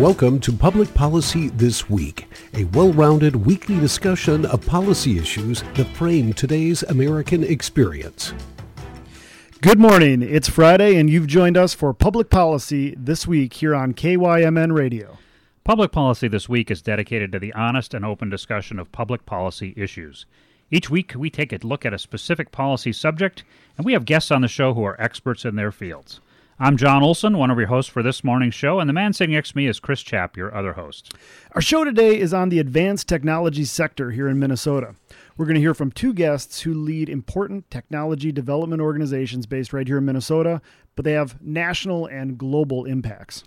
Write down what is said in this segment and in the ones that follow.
Welcome to Public Policy This Week, a well rounded weekly discussion of policy issues that frame today's American experience. Good morning. It's Friday, and you've joined us for Public Policy This Week here on KYMN Radio. Public Policy This Week is dedicated to the honest and open discussion of public policy issues. Each week, we take a look at a specific policy subject, and we have guests on the show who are experts in their fields. I'm John Olson, one of your hosts for this morning's show, and the man sitting next to me is Chris Chapp, your other host. Our show today is on the advanced technology sector here in Minnesota. We're going to hear from two guests who lead important technology development organizations based right here in Minnesota, but they have national and global impacts.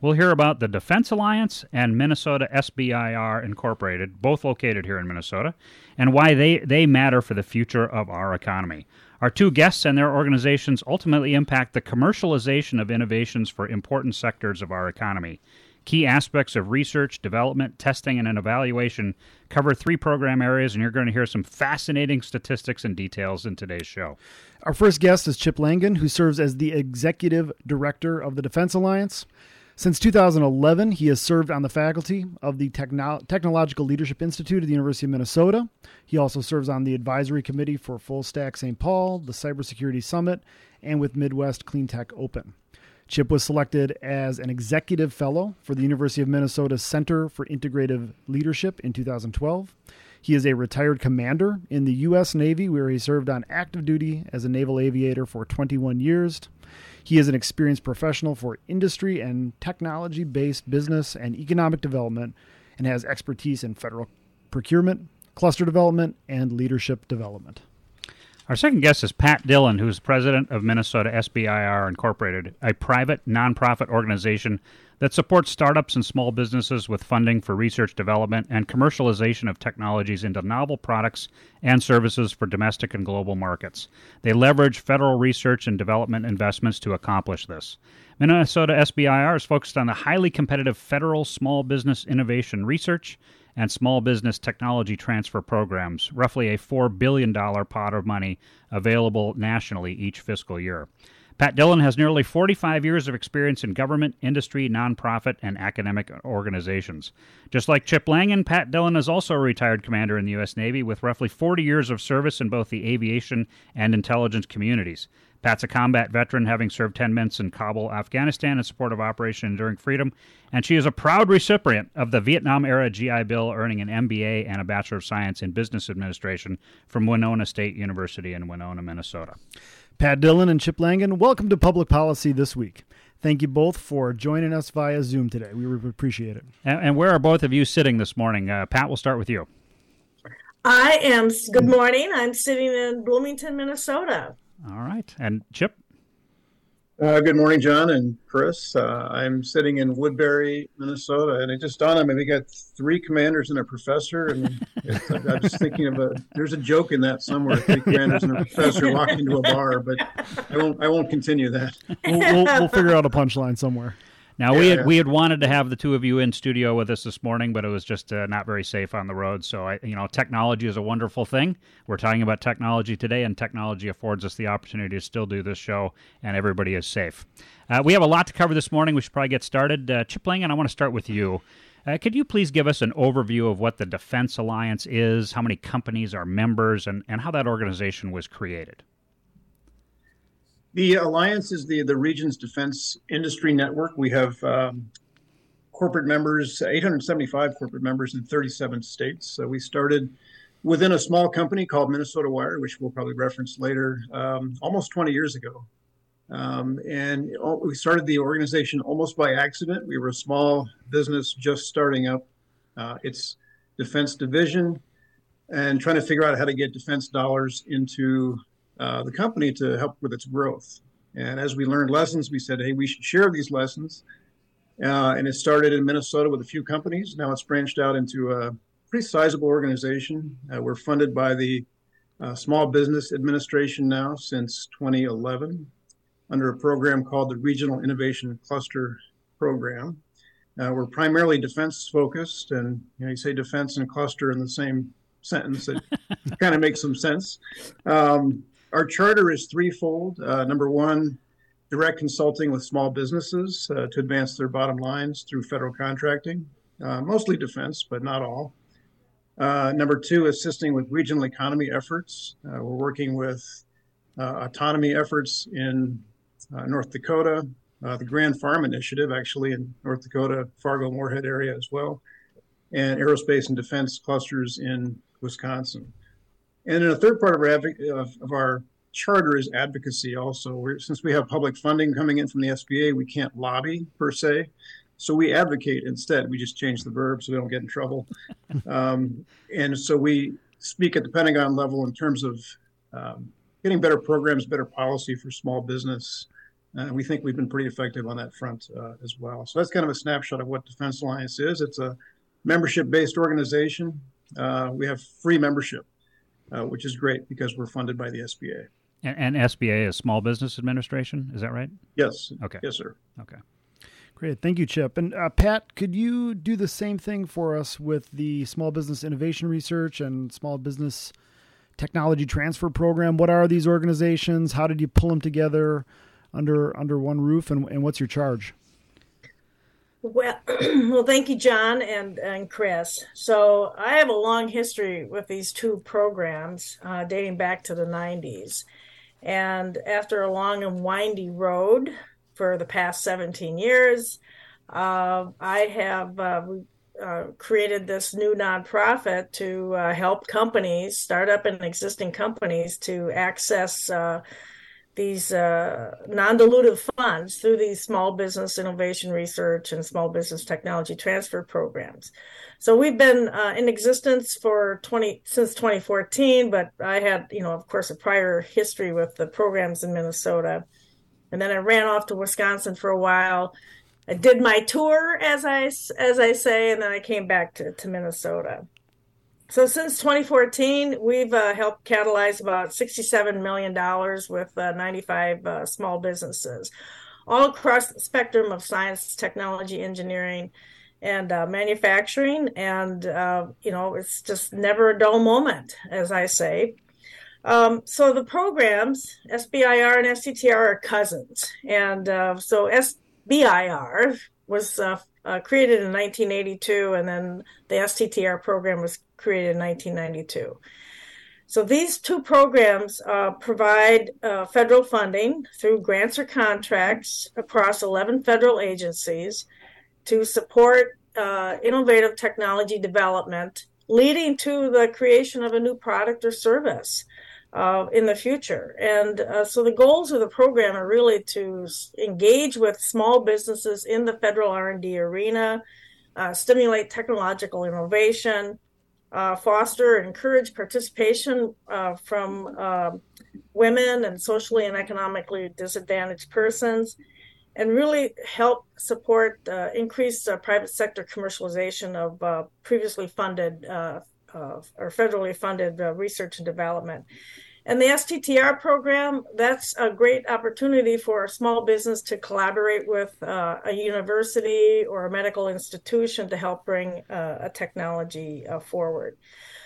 We'll hear about the Defense Alliance and Minnesota SBIR Incorporated, both located here in Minnesota, and why they, they matter for the future of our economy. Our two guests and their organizations ultimately impact the commercialization of innovations for important sectors of our economy. Key aspects of research, development, testing, and an evaluation cover three program areas, and you're going to hear some fascinating statistics and details in today's show. Our first guest is Chip Laingen, who serves as the executive director of the Defense Alliance. Since 2011, he has served on the faculty of the Techno- Technological Leadership Institute at the University of Minnesota. He also serves on the advisory committee for Full Stack St. Paul, the Cybersecurity Summit, and with Midwest Clean Tech Open. Chip was selected as an executive fellow for the University of Minnesota Center for Integrative Leadership in 2012. He is a retired commander in the U.S. Navy, where he served on active duty as a naval aviator for 21 years. He is an experienced professional for industry and technology based business and economic development and has expertise in federal procurement, cluster development, and leadership development. Our second guest is Pat Dillon, who is president of Minnesota SBIR Incorporated, a private nonprofit organization that supports startups and small businesses with funding for research development and commercialization of technologies into novel products and services for domestic and global markets. They leverage federal research and development investments to accomplish this. Minnesota SBIR is focused on the highly competitive federal small business innovation research and small business technology transfer programs, roughly a $4 billion pot of money available nationally each fiscal year. Pat Dillon has nearly 45 years of experience in government, industry, nonprofit, and academic organizations. Just like Chip Laingen, Pat Dillon is also a retired commander in the U.S. Navy with roughly 40 years of service in both the aviation and intelligence communities. Pat's a combat veteran, having served 10 months in Kabul, Afghanistan, in support of Operation Enduring Freedom, and she is a proud recipient of the Vietnam era GI Bill, earning an MBA and a Bachelor of Science in Business Administration from Winona State University in Winona, Minnesota. Pat Dillon and Chip Laingen, welcome to Public Policy This Week. Thank you both for joining us via Zoom today. We appreciate it. And, and where are both of you sitting this morning? Uh, Pat, we'll start with you. I am, good morning. I'm sitting in Bloomington, Minnesota. All right. And Chip? Uh, good morning, John and Chris. Uh, I'm sitting in Woodbury, Minnesota, and it just dawned on me we got three commanders and a professor. And I was just thinking of a there's a joke in that somewhere: three commanders and a professor walking into a bar, but I won't I won't continue that. We'll, we'll, we'll figure out a punchline somewhere. Now yeah, we had yeah. we had wanted to have the two of you in studio with us this morning, but it was just uh, not very safe on the road. So I, you know, technology is a wonderful thing. We're talking about technology today, and technology affords us the opportunity to still do this show, and everybody is safe. Uh, we have a lot to cover this morning. We should probably get started. Uh, Chip Laingen, I want to start with you. Uh, could you please give us an overview of what the Defense Alliance is, how many companies are members, and, and how that organization was created? The alliance is the the region's defense industry network. We have um, corporate members, 875 corporate members in 37 states. So we started within a small company called Minnesota Wire, which we'll probably reference later, um, almost 20 years ago. Um, and we started the organization almost by accident. We were a small business just starting up uh, its defense division and trying to figure out how to get defense dollars into uh, the company to help with its growth. And as we learned lessons, we said, hey, we should share these lessons. Uh, and it started in Minnesota with a few companies. Now it's branched out into a pretty sizable organization. Uh, we're funded by the uh, Small Business Administration now since 2011 under a program called the Regional Innovation Cluster Program. Uh, we're primarily defense focused, and you, know, you say defense and cluster in the same sentence. It kind of makes some sense. Um, our charter is threefold. Uh, number one, direct consulting with small businesses uh, to advance their bottom lines through federal contracting, uh, mostly defense, but not all. Uh, number two, assisting with regional economy efforts. Uh, we're working with uh, autonomy efforts in North Dakota, the Grand Farm Initiative, actually in North Dakota, Fargo Moorhead area as well, and aerospace and defense clusters in Wisconsin. And then a third part of our, of, of our charter is advocacy also. We're, since we have public funding coming in from the SBA, we can't lobby per se. So we advocate instead. We just change the verb so we don't get in trouble. um, and so we speak at the Pentagon level in terms of um, getting better programs, better policy for small business. And we think we've been pretty effective on that front uh, as well. So that's kind of a snapshot of what Defense Alliance is. It's a membership based organization. Uh, we have free membership, uh, which is great because we're funded by the SBA. And, and SBA is Small Business Administration, is that right? Yes. Okay. Yes, sir. Okay. Great. Thank you, Chip. And uh, Pat, could you do the same thing for us with the Small Business Innovation Research and Small Business Technology Transfer Program? What are these organizations? How did you pull them together under under one roof? And, and what's your charge? Well, well, thank you, John and and Chris. So I have a long history with these two programs, uh, dating back to the '90s. And after a long and windy road for the past 17 years, uh, I have uh, uh, created this new nonprofit to uh, help companies, startup and existing companies, to access uh, these uh, non-dilutive funds through these small business innovation research and small business technology transfer programs. So we've been uh, in existence for 20 since 2014, but I had, you know, of course, a prior history with the programs in Minnesota, and then I ran off to Wisconsin for a while. I did my tour, as I as I say, and then I came back to, to Minnesota. So since 2014, we've uh, helped catalyze about 67 million dollars with uh, 95 uh, small businesses, all across the spectrum of science, technology, engineering, and uh, manufacturing. And, uh, you know, it's just never a dull moment, as I say. Um, so the programs, SBIR and STTR, are cousins. And uh, so SBIR was uh, created in 1982, and then the STTR program was created in 1992. So these two programs uh, provide uh, federal funding through grants or contracts across 11 federal agencies to support uh, innovative technology development, leading to the creation of a new product or service uh, in the future. And uh, so the goals of the program are really to engage with small businesses in the federal R&D arena, uh, stimulate technological innovation, uh, foster and encourage participation uh, from um, women and socially and economically disadvantaged persons, and really help support uh, increased uh, private sector commercialization of uh, previously funded uh, or federally funded research and development. And the STTR program, that's a great opportunity for a small business to collaborate with uh, a university or a medical institution to help bring uh, a technology uh, forward.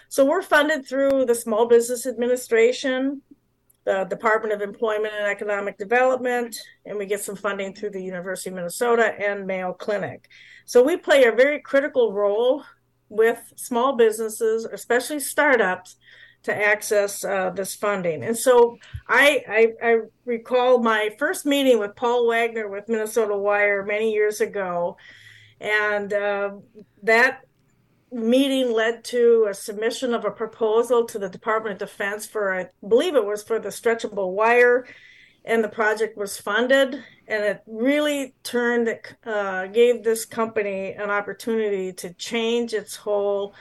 So we're funded through the Small Business Administration, the Department of Employment and Economic Development, and we get some funding through the University of Minnesota and Mayo Clinic. So we play a very critical role with small businesses, especially startups, to access uh, this funding. And so I, I, I recall my first meeting with Paul Wagner with Minnesota Wire many years ago, and uh, that meeting led to a submission of a proposal to the Department of Defense for, I believe it was for the stretchable wire, and the project was funded. And it really turned, uh, gave this company an opportunity to change its whole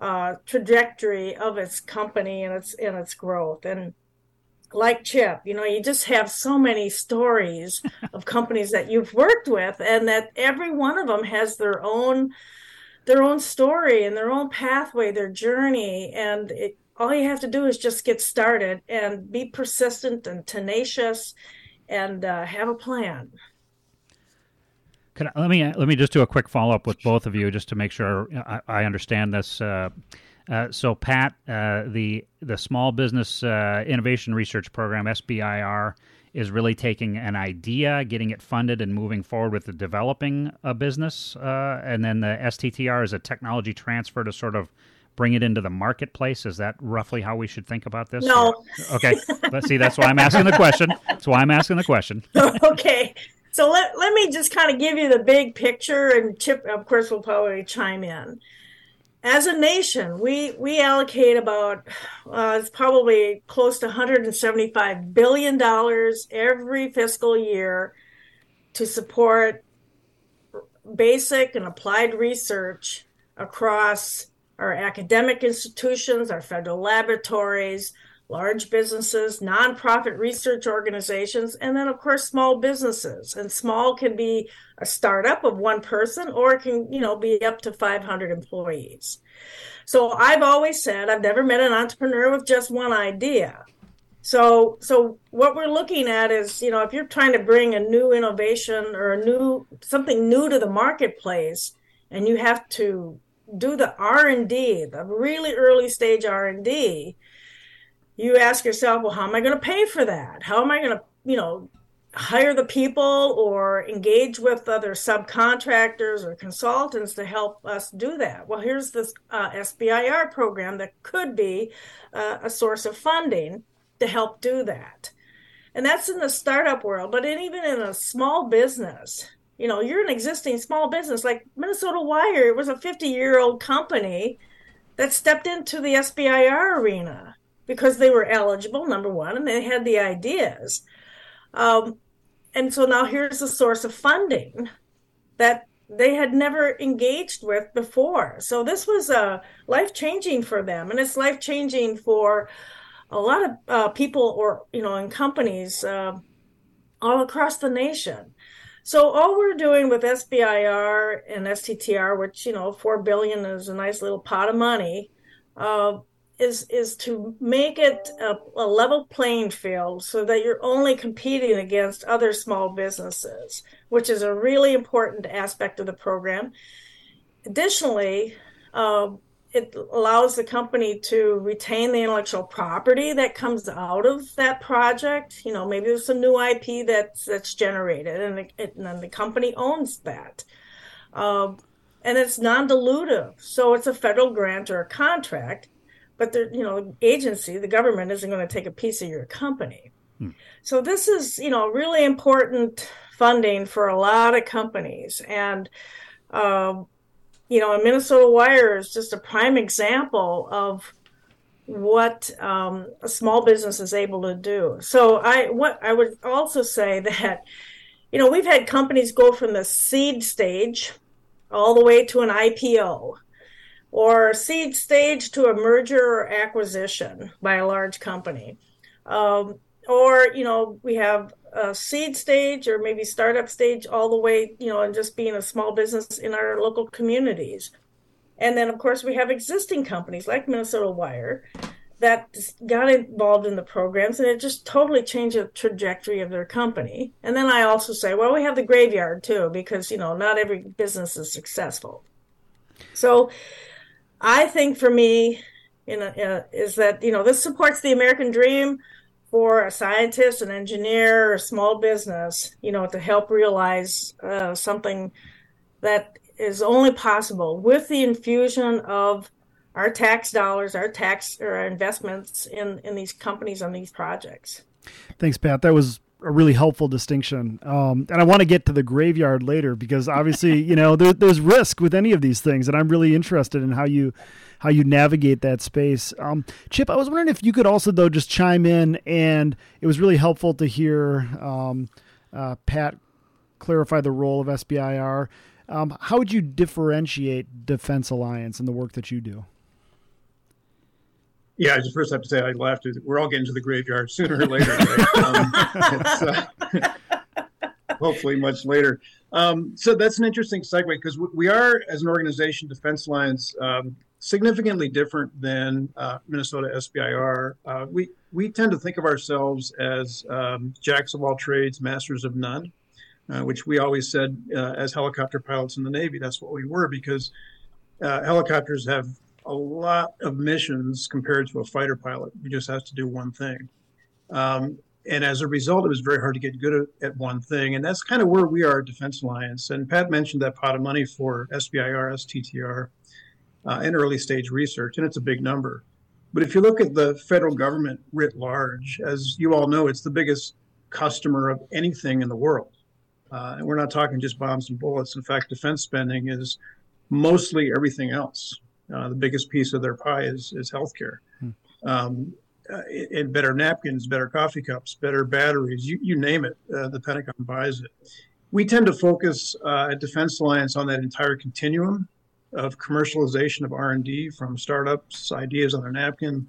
uh, trajectory of its company and its and its growth. And like Chip, you know, you just have so many stories of companies that you've worked with, and that every one of them has their own their own story and their own pathway, their journey, and it, all you have to do is just get started and be persistent and tenacious, and uh, have a plan. Can I, let me let me just do a quick follow up with both of you just to make sure I, I understand this. Uh, uh, so, Pat, uh, the the Small Business uh, Innovation Research Program (SBIR) is really taking an idea, getting it funded, and moving forward with the developing a business. Uh, and then the STTR is a technology transfer to sort of bring it into the marketplace. Is that roughly how we should think about this? No. Or, okay. Let's see. That's why I'm asking the question. That's why I'm asking the question. okay. So let, let me just kind of give you the big picture, and Chip, of course, will probably chime in. As a nation, we we allocate about uh, it's probably close to 175 billion dollars every fiscal year to support basic and applied research across our academic institutions, our federal laboratories, large businesses, nonprofit research organizations, and then, of course, small businesses. And small can be a startup of one person or it can, you know, be up to 500 employees. So I've always said I've never met an entrepreneur with just one idea. So, so what we're looking at is, you know, if you're trying to bring a new innovation or a new something new to the marketplace, and you have to do the R and D, the really early stage R and D, you ask yourself, well, how am I going to pay for that? How am I going to, you know, hire the people or engage with other subcontractors or consultants to help us do that? Well, here's this uh, SBIR program that could be uh, a source of funding to help do that. And that's in the startup world, but in, even in a small business, you know, you're an existing small business like Minnesota Wire. It was a 50 year old company that stepped into the SBIR arena because they were eligible, number one, and they had the ideas. Um, and so now here's a source of funding that they had never engaged with before. So this was uh, life changing for them, and it's life changing for a lot of uh, people or you know in companies uh, all across the nation. So all we're doing with SBIR and STTR, which you know four billion is a nice little pot of money, uh, is is to make it a, a, level playing field so that you're only competing against other small businesses, which is a really important aspect of the program. Additionally, uh, it allows the company to retain the intellectual property that comes out of that project. You know, maybe there's some new IP that's that's generated, and, it, and then the company owns that. Uh, and it's non-dilutive, so it's a federal grant or a contract but the you know agency the government isn't going to take a piece of your company. Hmm. so this is you know really important funding for a lot of companies. And uh, you know minnesota wire is just a prime example of what um, a small business is able to do. So i what i would also say that you know we've had companies go from the seed stage all the way to an ipo or seed stage to a merger or acquisition by a large company. Um, or, you know, we have a seed stage or maybe startup stage all the way, you know, and just being a small business in our local communities. And then, of course, we have existing companies like Minnesota Wire that got involved in the programs and it just totally changed the trajectory of their company. And then I also say, well, we have the graveyard too, because, you know, not every business is successful. So, I think for me, you know, uh, is that you know this supports the American dream for a scientist, an engineer, a small business, you know, to help realize uh, something that is only possible with the infusion of our tax dollars, our tax or our investments in in these companies on these projects. Thanks, Pat. That was a really helpful distinction. Um, and I want to get to the graveyard later because obviously, you know, there, there's risk with any of these things, and I'm really interested in how you how you navigate that space. Um, Chip, I was wondering if you could also though just chime in, and it was really helpful to hear um, uh, Pat clarify the role of SBIR. Um, how would you differentiate Defense Alliance and the work that you do? Yeah, I just first have to say I laughed. We're all getting to the graveyard sooner or later. Right? um, uh, hopefully much later. Um, so that's an interesting segue because we are, as an organization, Defense Alliance, um, significantly different than uh, Minnesota SBIR. Uh, we we tend to think of ourselves as um, jacks of all trades, masters of none, uh, which we always said uh, as helicopter pilots in the Navy. That's what we were because uh, helicopters have a lot of missions compared to a fighter pilot who just has to do one thing. Um, and as a result, it was very hard to get good at, at one thing. And that's kind of where we are at Defense Alliance. And Pat mentioned that pot of money for SBIR, STTR, uh, and early stage research, and it's a big number. But if you look at the federal government writ large, as you all know, it's the biggest customer of anything in the world. Uh, and we're not talking just bombs and bullets. In fact, defense spending is mostly everything else. Uh, the biggest piece of their pie is, is healthcare. Hmm. Um, uh, and better napkins, better coffee cups, better batteries, you, you name it, uh, the Pentagon buys it. We tend to focus uh, at Defense Alliance on that entire continuum of commercialization of R&D from startups, ideas on a napkin,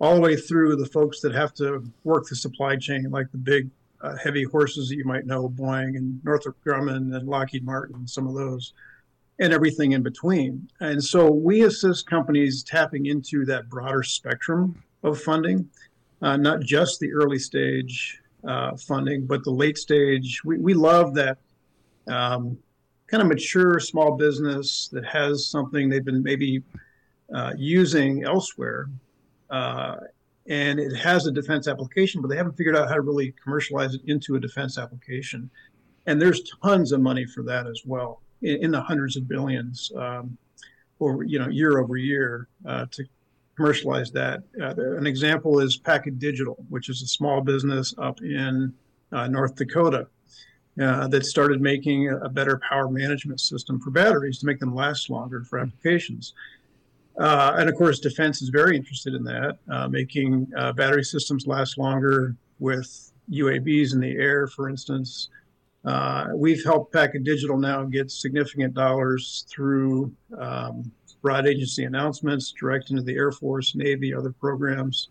all the way through the folks that have to work the supply chain, like the big uh, heavy horses that you might know, Boeing and Northrop Grumman and Lockheed Martin, some of those, and everything in between. And so we assist companies tapping into that broader spectrum of funding, uh, not just the early stage uh, funding, but the late stage. We, we love that um, kind of mature small business that has something they've been maybe uh, using elsewhere. Uh, and it has a defense application, but they haven't figured out how to really commercialize it into a defense application. And there's tons of money for that as well, in, the hundreds of billions, um, you know year over year uh, to commercialize that. Uh, an example is Packet Digital, which is a small business up in uh, North Dakota uh, that started making a, better power management system for batteries to make them last longer for applications. Uh, and of course, defense is very interested in that, uh, making battery systems last longer with UAVs in the air, for instance. Uh, we've helped Packet Digital now get significant dollars through um, broad agency announcements direct into the Air Force, Navy, other programs.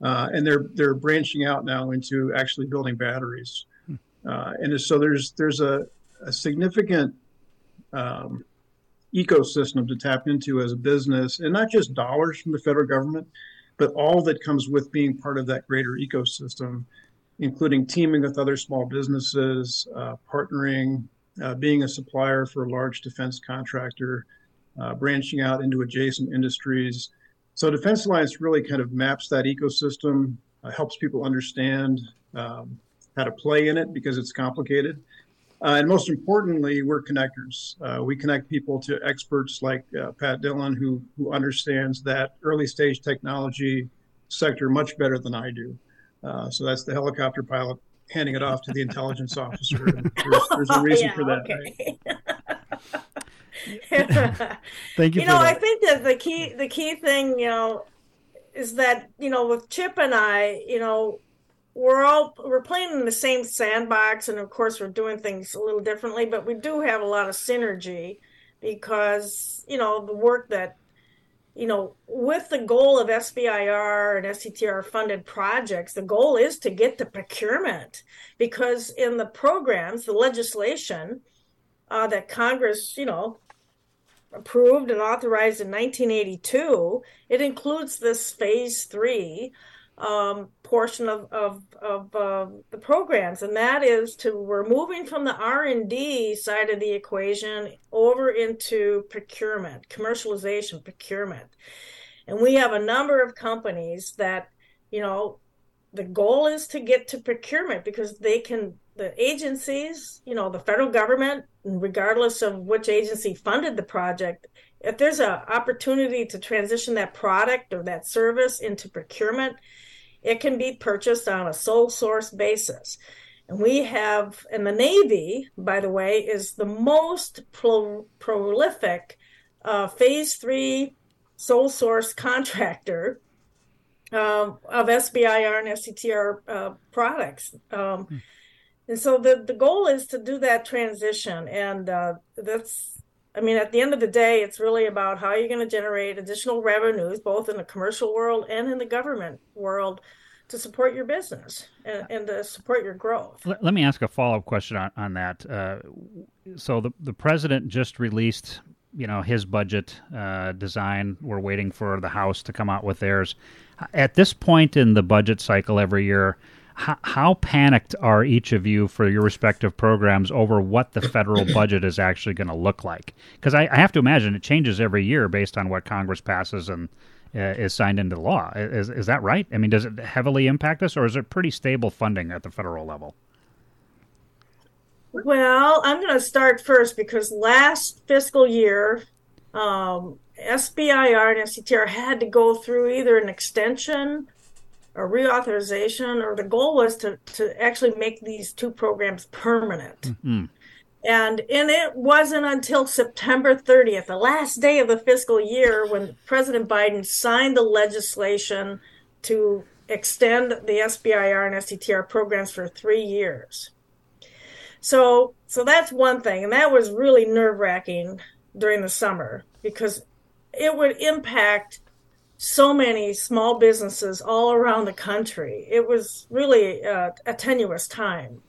Uh, and they're they're branching out now into actually building batteries. Uh, and so there's there's a, a significant um, ecosystem to tap into as a business, and not just dollars from the federal government, but all that comes with being part of that greater ecosystem, including teaming with other small businesses, uh, partnering, uh, being a supplier for a large defense contractor, uh, branching out into adjacent industries. So Defense Alliance really kind of maps that ecosystem, uh, helps people understand um, how to play in it because it's complicated. Uh, and most importantly, we're connectors. Uh, we connect people to experts like Pat Dillon, who who understands that early stage technology sector much better than I do. Uh, so that's the helicopter pilot handing it off to the intelligence officer. There's, there's, a reason yeah, for that. Okay. Right? Thank you. You know, that. I think that the key the key thing, you know, is that you know with Chip and I, you know, we're all we're playing in the same sandbox and of course we're doing things a little differently but we do have a lot of synergy because you know the work that you know with the goal of SBIR and STTR funded projects the goal is to get to procurement. Because in the programs the legislation uh, that Congress you know approved and authorized in 1982 it includes this phase 3 um, portion of of, of uh, the programs, and that is to we're moving from the R and D side of the equation over into procurement, commercialization, procurement, and we have a number of companies that you know the goal is to get to procurement because they can the agencies you know the federal government regardless of which agency funded the project if there's an opportunity to transition that product or that service into procurement it can be purchased on a sole source basis. And we have, and the Navy, by the way, is the most pro- prolific uh, phase three sole source contractor um, of SBIR and STTR uh, products. Um, hmm. And so the, the goal is to do that transition. And uh, that's, I mean, at the end of the day, it's really about how you're going to generate additional revenues, both in the commercial world and in the government world, to support your business and, and to support your growth. Let, let me ask a follow up question on, on that. Uh, so the the president just released, you know, his budget uh, design. We're waiting for the House to come out with theirs. At this point in the budget cycle every year, how, how panicked are each of you for your respective programs over what the federal budget is actually going to look like? Because I, I, have to imagine it changes every year based on what Congress passes and is signed into law. Is is that right? I mean, does it heavily impact us, or is it pretty stable funding at the federal level? Well, I'm going to start first because last fiscal year, um, SBIR and STTR had to go through either an extension a reauthorization, or the goal was to, to actually make these two programs permanent. Mm-hmm. And and it wasn't until September 30th, the last day of the fiscal year, when President Biden signed the legislation to extend the SBIR and STTR programs for three years. So so that's one thing, and that was really nerve wracking during the summer because it would impact so many small businesses all around the country. It was really a, a tenuous time.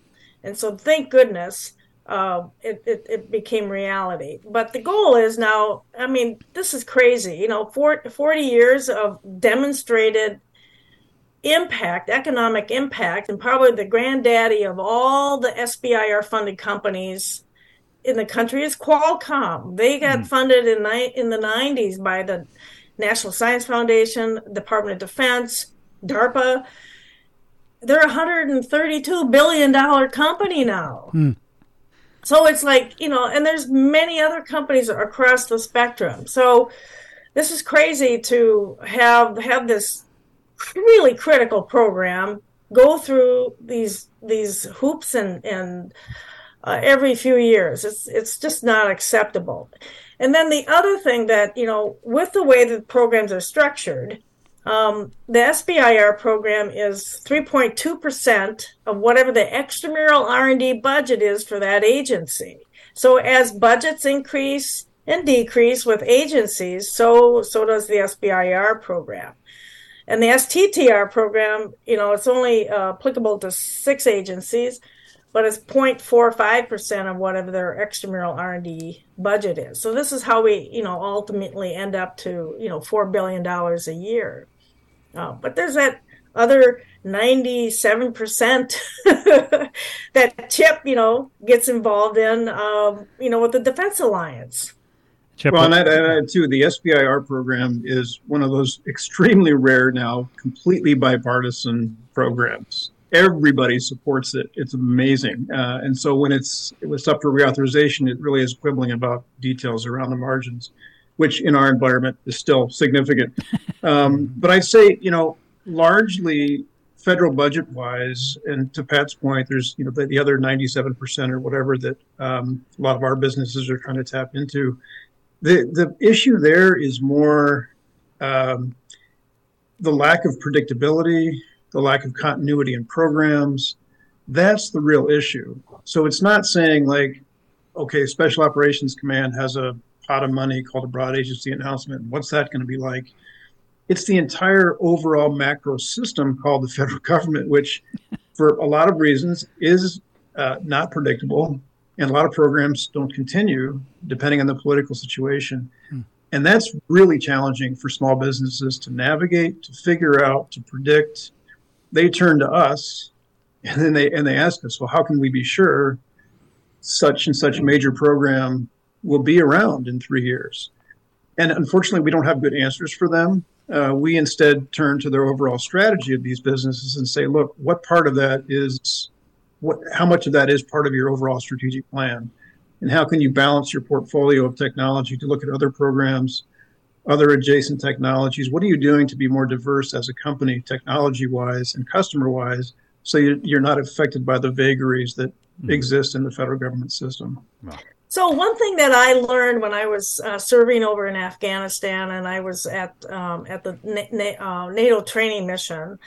And so, thank goodness uh, it, it, it, became reality. But the goal is now, I mean, this is crazy. You know, 40 years of demonstrated impact, economic impact, and probably the granddaddy of all the SBIR funded companies in the country is Qualcomm. They got mm. funded in, ni- in the 90s by the National Science Foundation, Department of Defense, DARPA. They're a $132 billion company now. Hmm. So it's like, you know, and there's many other companies across the spectrum. So this is crazy to have have this really critical program go through these these hoops and and uh, every few years. It's it's just not acceptable. And then the other thing that, you know, with the way that programs are structured, um, the SBIR program is 3.2% of whatever the extramural R&D budget is for that agency. So as budgets increase and decrease with agencies, so so does the SBIR program. And the STTR program, you know, it's only uh, applicable to six agencies but it's 0.45% of whatever their extramural R&D budget is. So this is how we, you know, ultimately end up to, you know, $4 billion a year. Uh, but there's that other 97% that CHIP, you know, gets involved in, um, you know, with the Defense Alliance. Chip, well, and that, and too, the SBIR program is one of those extremely rare now, completely bipartisan programs everybody supports it. It's amazing. Uh, and so when it's it was up for reauthorization, it really is quibbling about details around the margins, which in our environment is still significant. Um, but I'd say, you know, largely federal budget wise, and to Pat's point, there's you know the, the other 97% or whatever that um, a lot of our businesses are trying to tap into. The the issue there is more um, the lack of predictability the lack of continuity in programs. That's the real issue. So it's not saying like, okay, Special Operations Command has a pot of money called a broad agency announcement. What's that going to be like? It's the entire overall macro system called the federal government, which, for a lot of reasons, is uh, not predictable, and a lot of programs don't continue depending on the political situation. Hmm. And that's really challenging for small businesses to navigate, to figure out, to predict, they turn to us and then they and they ask us, well, how can we be sure such and such a major program will be around in three years? And unfortunately, we don't have good answers for them. Uh, we instead turn to their overall strategy of these businesses and say, look, what part of that is what? How much of that is part of your overall strategic plan? And how can you balance your portfolio of technology to look at other programs other adjacent technologies? What are you doing to be more diverse as a company, technology wise and customer wise, so you're not affected by the vagaries that mm-hmm. exist in the federal government system? So one thing that I learned when I was uh, serving over in Afghanistan, and I was at um, at the uh, NATO training mission,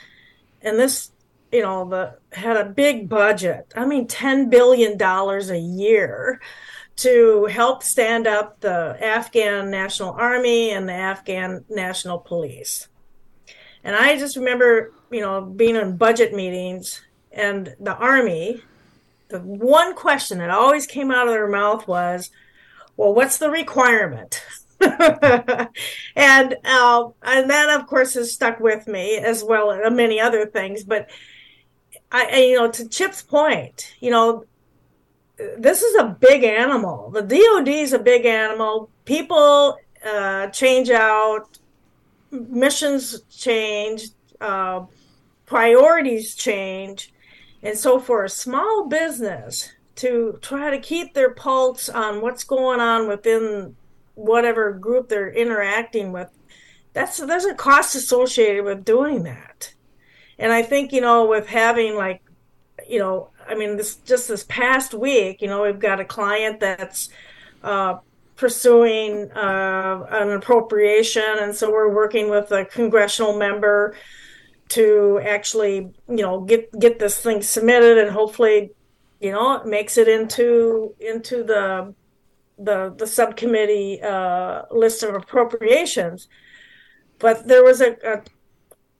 and this, you know, the had a big budget. I mean, ten billion dollars a year to help stand up the Afghan National Army and the Afghan National Police. And I just remember, you know, being in budget meetings and the Army, the one question that always came out of their mouth was, well, what's the requirement? and uh, and that of course has stuck with me as well as many other things but I, you know to chip's point you know this is a big animal. The DoD is a big animal. People uh, change out. missions change, uh, priorities change, and so for a small business to try to keep their pulse on what's going on within whatever group they're interacting with, that's there's a cost associated with doing that. And I think you know with having like, you know, I mean this just this past week, you know, we've got a client that's. Uh, pursuing uh, an appropriation, and so we're working with a congressional member to actually, you know, get get this thing submitted, and hopefully, you know, it makes it into into the the the subcommittee uh, list of appropriations. But there was a, a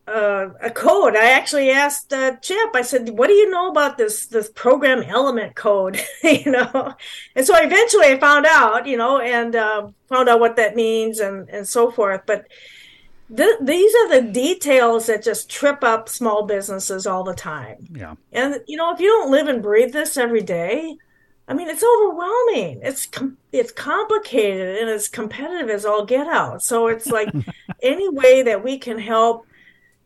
uh, a code. I actually asked uh, Chip. I said, "What do you know about this this program element code?" you know, and so eventually I found out, you know, and uh, found out what that means and and so forth. But th- these are the details that just trip up small businesses all the time. Yeah, and you know, if you don't live and breathe this every day, I mean, it's overwhelming. It's com- it's complicated and it's competitive as all get out. So it's like any way that we can help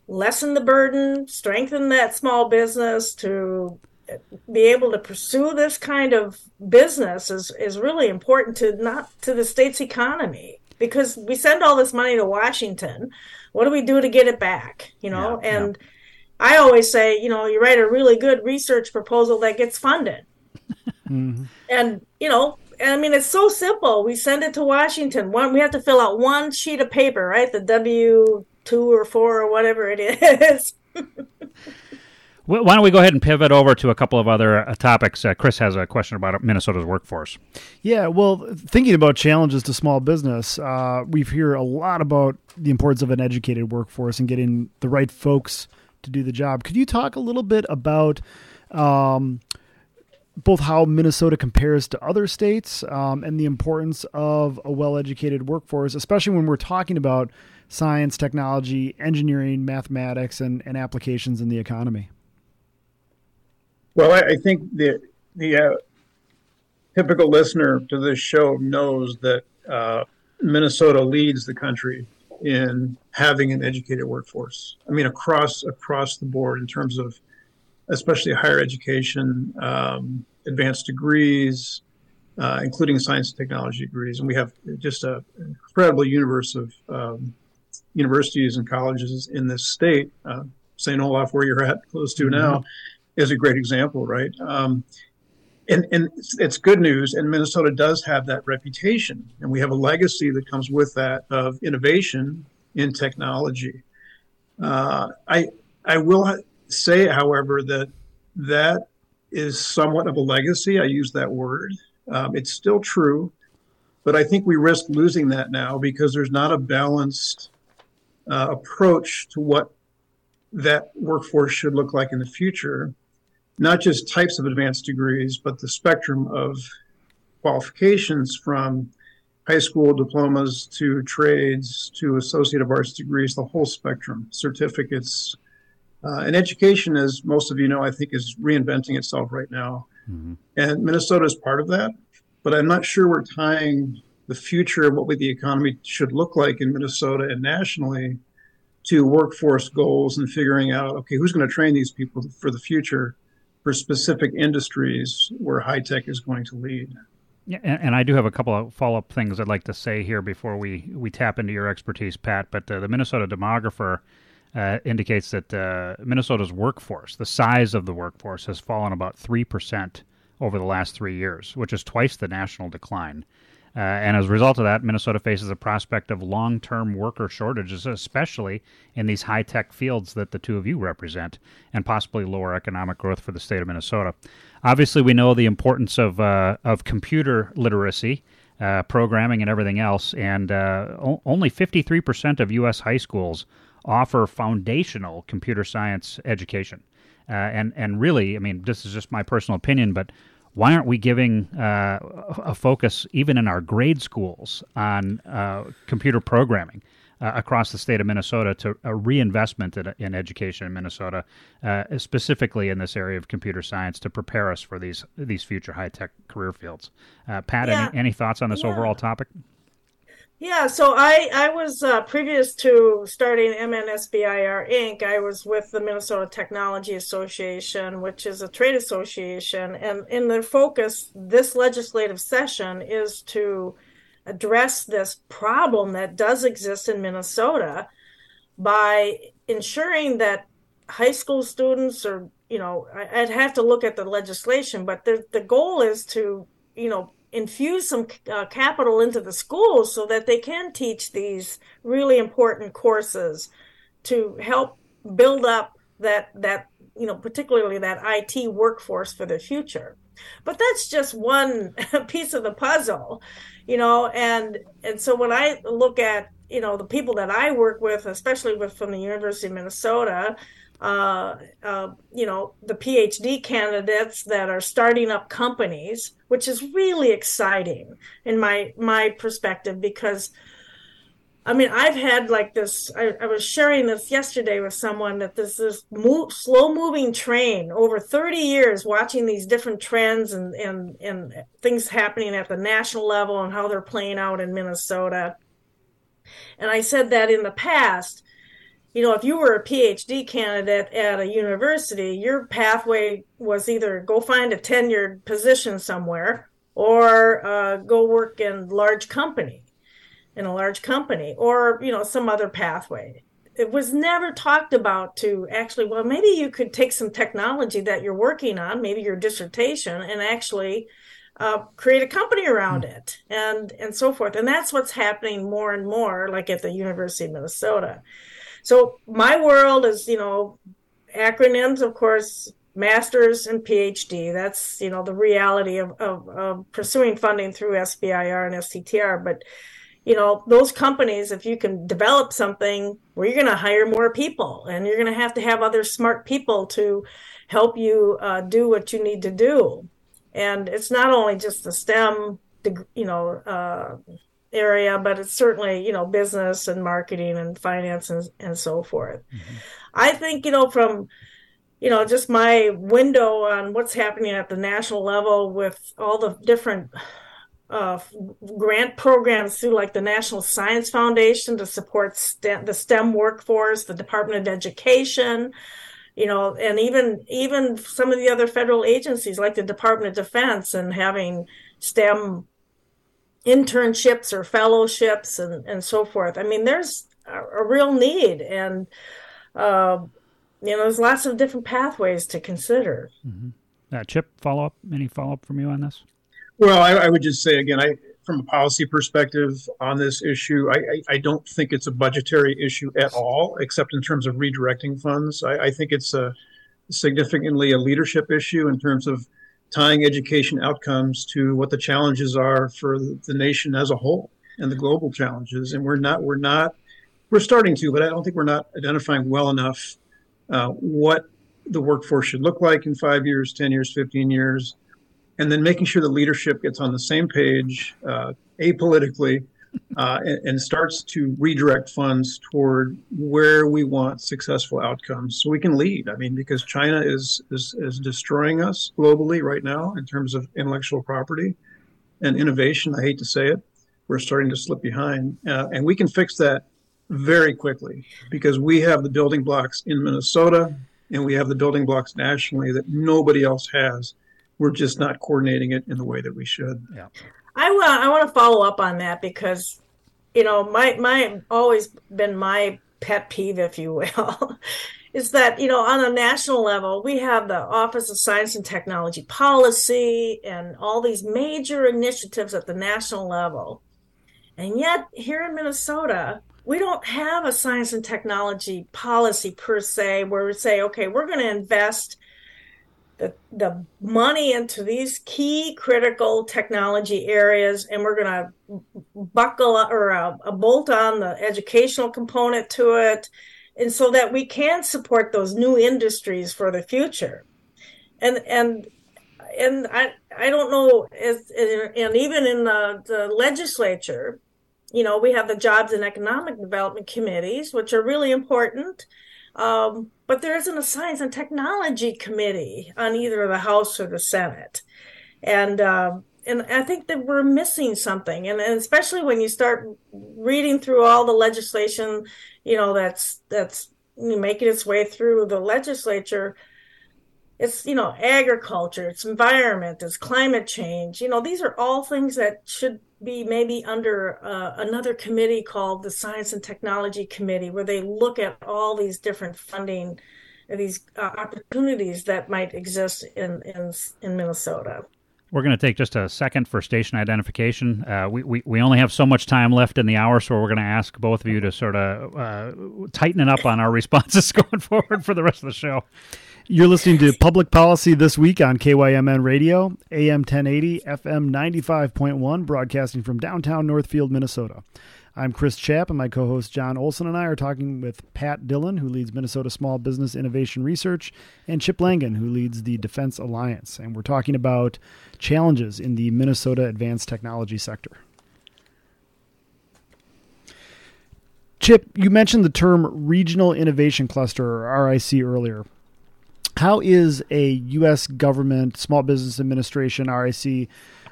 lessen the burden, strengthen that small business to be able to pursue this kind of business is, is really important to not to the state's economy because we send all this money to Washington. What do we do to get it back? You know, yeah, and yeah. I always say, you know, you write a really good research proposal that gets funded. mm-hmm. And, you know, I mean, it's so simple. We send it to Washington. One, we have to fill out one sheet of paper, right? The W two or four or whatever it is. Why don't we go ahead and pivot over to a couple of other uh, topics? Uh, Chris has a question about Minnesota's workforce. Yeah, well, thinking about challenges to small business, uh, we hear a lot about the importance of an educated workforce and getting the right folks to do the job. Could you talk a little bit about um, both how Minnesota compares to other states um, and the importance of a well educated workforce, especially when we're talking about science, technology, engineering, mathematics, and, and applications in the economy? Well, I, think the the uh, typical listener to this show knows that uh, Minnesota leads the country in having an educated workforce. I mean, across across the board in terms of especially higher education, um, advanced degrees, uh, including science and technology degrees, and we have just an incredible universe of um, universities and colleges in this state. Uh, St. Olaf, where you're at, close to mm-hmm. now, is a great example, right? Um, and, and it's good news, and Minnesota does have that reputation, and we have a legacy that comes with that of innovation in technology. Uh, I I will say, however, that that is somewhat of a legacy. I use that word. Um, it's still true, but I think we risk losing that now because there's not a balanced uh, approach to what that workforce should look like in the future, not just types of advanced degrees, but the spectrum of qualifications from high school diplomas to trades to associate of arts degrees, the whole spectrum, certificates. Uh, and education, as most of you know, I think is reinventing itself right now. Mm-hmm. And Minnesota is part of that. But I'm not sure we're tying the future of what the economy should look like in Minnesota and nationally to workforce goals and figuring out okay who's going to train these people for the future for specific industries where high tech is going to lead. Yeah, and, and I do have a couple of follow up things I'd like to say here before we, we tap into your expertise, Pat. But uh, the Minnesota demographer uh, indicates that uh, Minnesota's workforce, the size of the workforce, has fallen about 3% over the last three years, which is twice the national decline. Uh, and as a result of that, Minnesota faces a prospect of long term worker shortages, especially in these high tech fields that the two of you represent, and possibly lower economic growth for the state of Minnesota. Obviously, we know the importance of, uh, of computer literacy. Uh, programming and everything else, and uh, o- only 53% of U.S. high schools offer foundational computer science education. Uh, and and really, I mean, this is just my personal opinion, but why aren't we giving uh, a focus even in our grade schools on uh, computer programming uh, across the state of Minnesota to a reinvestment in, in education in Minnesota, uh, specifically in this area of computer science to prepare us for these these future high tech career fields? Uh, Pat, yeah. any, any thoughts on this yeah. overall topic? Yeah, so I I was uh, previous to starting MNSBIR Inc. I was with the Minnesota Technology Association, which is a trade association, and in their focus this legislative session is to address this problem that does exist in Minnesota by ensuring that high school students or you know I'd have to look at the legislation, but the the goal is to you know infuse some uh, capital into the schools so that they can teach these really important courses to help build up that that you know particularly that IT workforce for the future. But that's just one piece of the puzzle you know and and so when i look at you know the people that i work with especially with from the university of minnesota uh, uh, you know, the PhD candidates that are starting up companies, which is really exciting in my my perspective because. I mean, I've had like this. I, I was sharing this yesterday with someone that this is slow moving train over 30 years, watching these different trends and, and, and things happening at the national level and how they're playing out in Minnesota. And I said that in the past, you know, if you were a PhD candidate at a university, your pathway was either go find a tenured position somewhere or uh, go work in large company, in a large company, or you know some other pathway. It was never talked about to actually. Well, maybe you could take some technology that you're working on, maybe your dissertation, and actually uh, create a company around mm-hmm. it, and and so forth. And that's what's happening more and more, like at the University of Minnesota. So my world is, you know, acronyms, of course, masters and PhD. That's, you know, the reality of, of, of pursuing funding through SBIR and STTR. But, you know, those companies, if you can develop something where you're going to hire more people and you're going to have to have other smart people to help you uh, do what you need to do. And it's not only just the STEM, you know, uh, area, but it's certainly, you know, business and marketing and finance and, and so forth. Mm-hmm. I think, you know, from, you know, just my window on what's happening at the national level with all the different uh, grant programs through like the National Science Foundation to support STEM, the STEM workforce, the Department of Education, you know, and even even some of the other federal agencies like the Department of Defense and having STEM internships or fellowships and, and so forth. I mean, there's a, a real need, and uh, you know, there's lots of different pathways to consider. Mm-hmm. Uh, Chip, follow up? Any follow up from you on this? Well, I, I, would just say again, I from a policy perspective on this issue, I, I, I, don't think it's a budgetary issue at all, except in terms of redirecting funds. I, think it's a significantly a leadership issue in terms of tying education outcomes to what the challenges are for the nation as a whole and the global challenges. And we're not, we're not, we're starting to, but I don't think we're not identifying well enough uh, what the workforce should look like in five years, 10 years, 15 years, and then making sure the leadership gets on the same page uh, apolitically uh, and, and, starts to redirect funds toward where we want successful outcomes so we can lead. I mean, because China is, is, is destroying us globally right now in terms of intellectual property and innovation. I hate to say it. We're starting to slip behind. Uh, and we can fix that very quickly because we have the building blocks in Minnesota and we have the building blocks nationally that nobody else has. We're just not coordinating it in the way that we should. Yeah. I want I want to follow up on that because you know my my always been my pet peeve, if you will, is that you know on a national level we have the Office of Science and Technology Policy and all these major initiatives at the national level, and yet here in Minnesota we don't have a science and technology policy per se where we say okay we're going to invest the, the money into these key critical technology areas and we're going to buckle or uh, bolt on the educational component to it and so that we can support those new industries for the future. And and and i i don't know as, and even in the, the legislature you know we have the jobs and economic development committees which are really important. Um, but there isn't a science and technology committee on either the House or the Senate. And uh, and I think that we're missing something, and, and especially when you start reading through all the legislation, you know, that's that's making its way through the legislature. It's you know agriculture, it's environment, it's climate change. You know, these are all things that should be maybe under uh, another committee called the Science and Technology Committee, where they look at all these different funding, these uh, opportunities that might exist in in, in Minnesota. We're going to take just a second for station identification. Uh, we, we, we only have so much time left in the hour, so we're going to ask both of you to sort of uh, tighten it up on our responses going forward for the rest of the show. You're listening to Public Policy This Week on KYMN Radio, AM 1080, FM 95.1, broadcasting from downtown Northfield, Minnesota. I'm Chris Chapp, and my co host John Olson and I are talking with Pat Dillon, who leads Minnesota Small Business Innovation Research, and Chip Laingen, who leads the Defense Alliance. And we're talking about challenges in the Minnesota advanced technology sector. Chip, you mentioned the term Regional Innovation Cluster, or RIC, earlier. How is a U.S. government, Small Business Administration, RIC,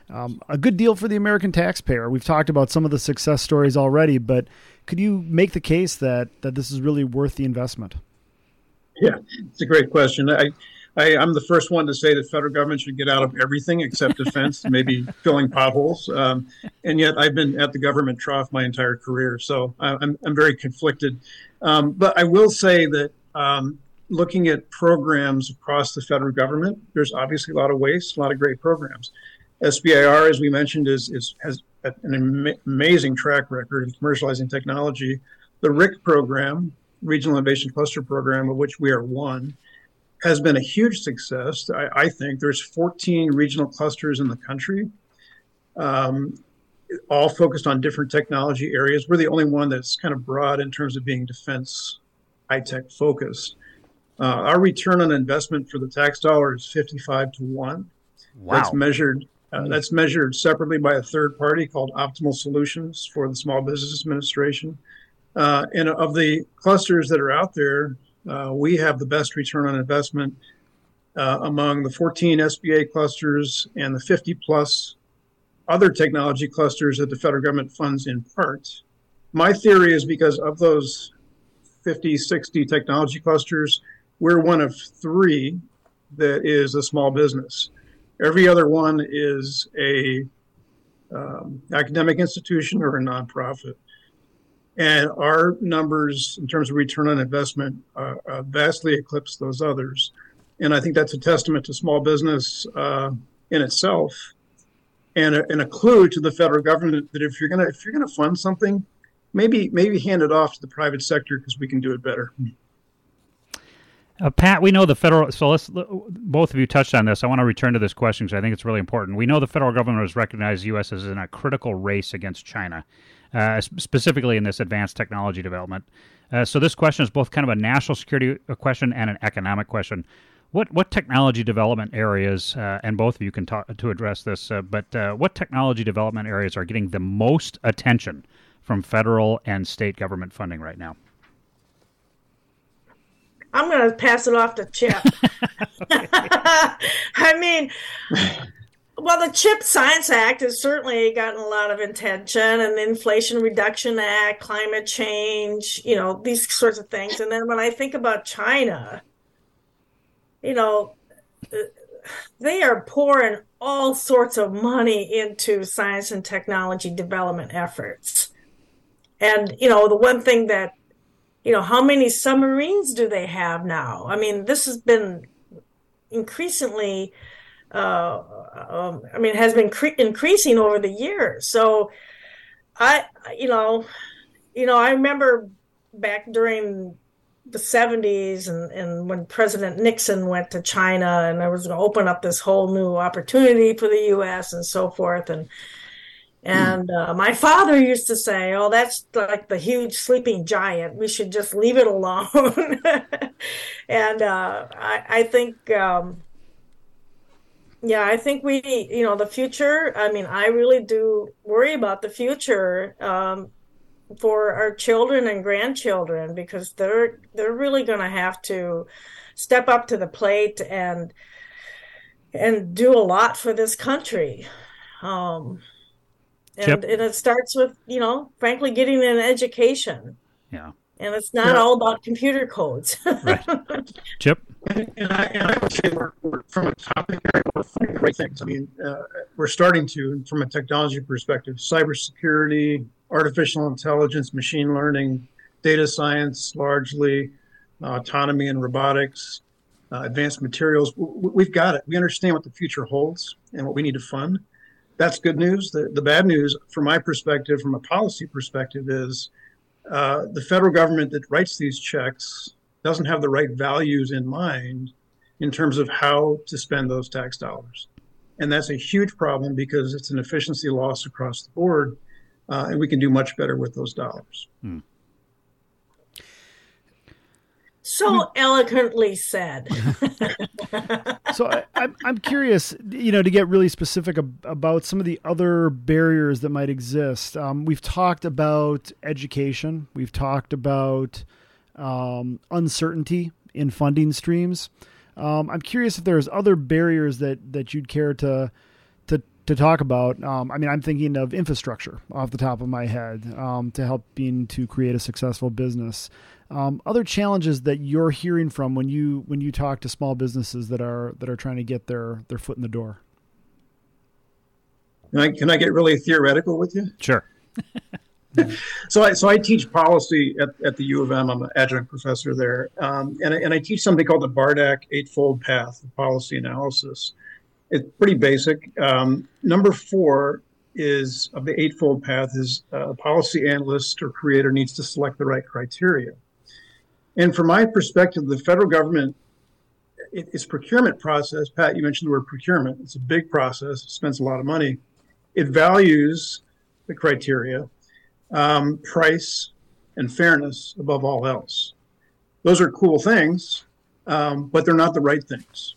um, a good deal for the American taxpayer. We've talked about some of the success stories already, but could you make the case that that this is really worth the investment? Yeah, it's a great question. I, I am the first one to say that federal government should get out of everything except defense, maybe filling potholes. Um, and yet, I've been at the government trough my entire career, so I'm I'm very conflicted. Um, but I will say that. Um, looking at programs across the federal government, there's obviously a lot of waste, a lot of great programs. SBIR, as we mentioned, is, is has an am- amazing track record in commercializing technology. The RIC program, Regional Innovation Cluster Program, of which we are one, has been a huge success. I, I think there's 14 regional clusters in the country, um, all focused on different technology areas. We're the only one that's kind of broad in terms of being defense high tech focused. Uh, our return on investment for the tax dollar is 55 to 1. Wow. That's measured uh, that's measured separately by a third party called Optimal Solutions for the Small Business Administration. Uh, and of the clusters that are out there, uh, we have the best return on investment uh, among the 14 SBA clusters and the 50 plus other technology clusters that the federal government funds in part. My theory is because of those 50, 60 technology clusters, we're one of three that is a small business. Every other one is a um, academic institution or a nonprofit. And our numbers in terms of return on investment uh, uh, vastly eclipse those others. And I think that's a testament to small business uh, in itself, and a, and a clue to the federal government that if you're gonna if you're gonna fund something, maybe maybe hand it off to the private sector because we can do it better. Uh, Pat, we know the federal. So let's both of you touched on this. I want to return to this question because I think it's really important. We know the federal government has recognized the U.S. as in a critical race against China, uh, specifically in this advanced technology development. Uh, so this question is both kind of a national security uh, question and an economic question. What what technology development areas, uh, and both of you can talk to address this, uh, but what technology development areas are getting the most attention from federal and state government funding right now? I'm going to pass it off to Chip. I mean, well, the CHIP Science Act has certainly gotten a lot of attention, and the Inflation Reduction Act, climate change, you know, these sorts of things. And then when I think about China, you know, they are pouring all sorts of money into science and technology development efforts. And, you know, the one thing that you know, how many submarines do they have now? I mean, this has been increasingly, uh, um, I mean, has been cre- increasing over the years. So, I, you know, you know, I remember back during the 70s and, and when President Nixon went to China and there was going to open up this whole new opportunity for the U.S. and so forth. And and uh, my father used to say, "Oh, that's like the huge sleeping giant. We should just leave it alone." and uh, I, I, think, um, yeah, I think we, you know, the future. I mean, I really do worry about the future um, for our children and grandchildren because they're they're really going to have to step up to the plate and and do a lot for this country Um, and, and it starts with, you know, frankly, getting an education. Yeah. And it's not yeah. all about computer codes. right. Chip? And, and, I, and I would say we're, we're, from a topic area, we're finding great things. I mean, uh, we're starting to, from a technology perspective, cybersecurity, artificial intelligence, machine learning, data science, largely, uh, autonomy and robotics, uh, advanced materials. We've got it. We understand what the future holds and what we need to fund. That's good news. The, the bad news, from my perspective, from a policy perspective, is uh, the federal government that writes these checks doesn't have the right values in mind in terms of how to spend those tax dollars. And that's a huge problem because it's an efficiency loss across the board, uh, and we can do much better with those dollars. Hmm. So eloquently said. so I, am I'm curious, you know, to get really specific ab- about some of the other barriers that might exist. Um, we've talked about education. We've talked about um, uncertainty in funding streams. Um, I'm curious if there's other barriers that that you'd care to to to talk about. Um, I mean, I'm thinking of infrastructure off the top of my head um, to helping to create a successful business. Um, other challenges that you're hearing from when you when you talk to small businesses that are that are trying to get their their foot in the door. Can I, can I get really theoretical with you? Sure. so I so I teach policy at, at the U of M. I'm an adjunct professor there, um, and and I teach something called the Bardach Eightfold Path of Policy Analysis. It's pretty basic. Um, number four is of the Eightfold Path is a policy analyst or creator needs to select the right criteria. And from my perspective, the federal government, it, its procurement process, Pat, you mentioned the word procurement. It's a big process, it spends a lot of money. It values the criteria, um, price, and fairness above all else. Those are cool things, um, but they're not the right things.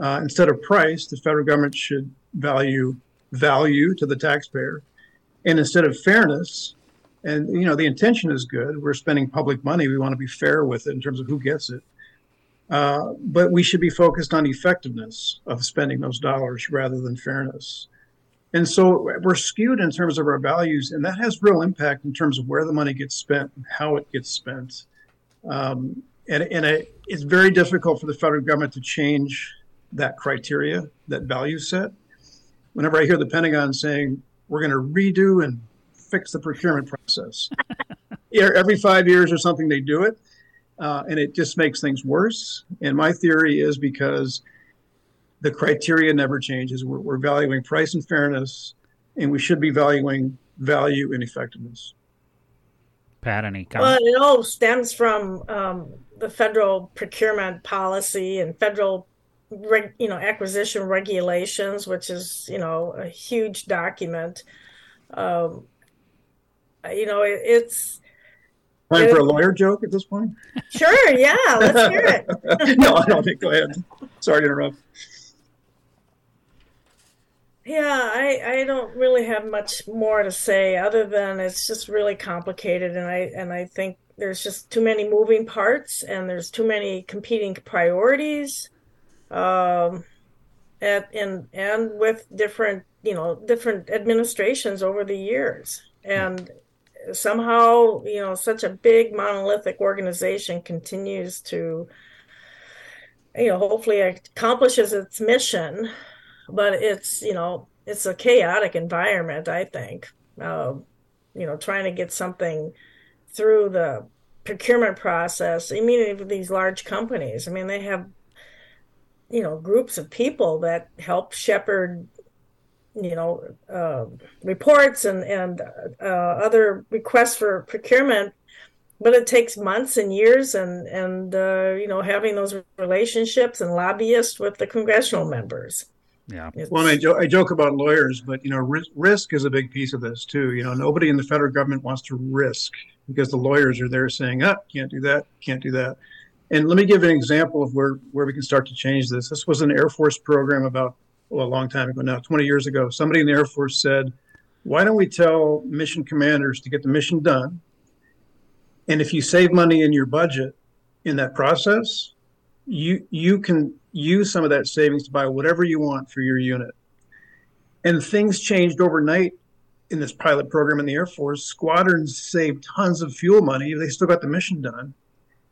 Uh, instead of price, the federal government should value value to the taxpayer. And instead of fairness, and you know the intention is good. We're spending public money. We want to be fair with it in terms of who gets it. Uh, but we should be focused on effectiveness of spending those dollars rather than fairness. And so we're skewed in terms of our values and that has real impact in terms of where the money gets spent and how it gets spent. Um, and, and it, it's very difficult for the federal government to change that criteria that value set whenever i hear the pentagon saying we're going to redo and fix the procurement process. Every five years or something, they do it, uh, and it just makes things worse. And my theory is because the criteria never changes. We're, we're valuing price and fairness, and we should be valuing value and effectiveness. Pat, any comments? Well, it all stems from um, the federal procurement policy and federal, reg, you know, acquisition regulations, which is you know a huge document. Um, you know, it, it's time for a lawyer joke at this point. Sure, yeah, let's hear it. no, I don't think. Go ahead. Sorry to interrupt. Yeah, I, I don't really have much more to say other than it's just really complicated, and I and I think there's just too many moving parts, and there's too many competing priorities, um, at and and with different you know different administrations over the years, and somehow you know such a big monolithic organization continues to you know hopefully accomplishes its mission but it's you know it's a chaotic environment i think uh, you know trying to get something through the procurement process. I mean these large companies i mean they have you know groups of people that help shepherd you know uh, reports and and uh, other requests for procurement. But it takes months and years and and uh, you know having those relationships and lobbyists with the congressional members. Yeah. It's, well I, jo- I joke about lawyers but you know risk, risk is a big piece of this too. You know nobody in the federal government wants to risk because the lawyers are there saying ah can't do that can't do that and let me give an example of where where we can start to change this this was an air force program about well, a long time ago now, 20 years ago, somebody in the Air Force said, why don't we tell mission commanders to get the mission done? And if you save money in your budget in that process, you you can use some of that savings to buy whatever you want for your unit. And things changed overnight in this pilot program in the Air Force. Squadrons saved tons of fuel money. They still got the mission done.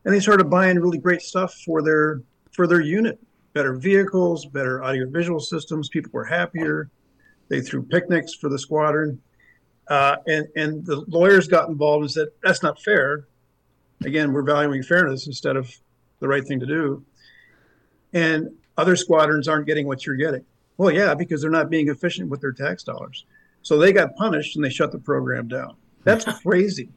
And they started buying really great stuff for their for their unit. Better vehicles, better audiovisual systems. People were happier. They threw picnics for the squadron. Uh, and and the lawyers got involved and said that's not fair. Again, we're valuing fairness instead of the right thing to do. And other squadrons aren't getting what you're getting. Well, yeah, because they're not being efficient with their tax dollars. So they got punished and they shut the program down. That's crazy.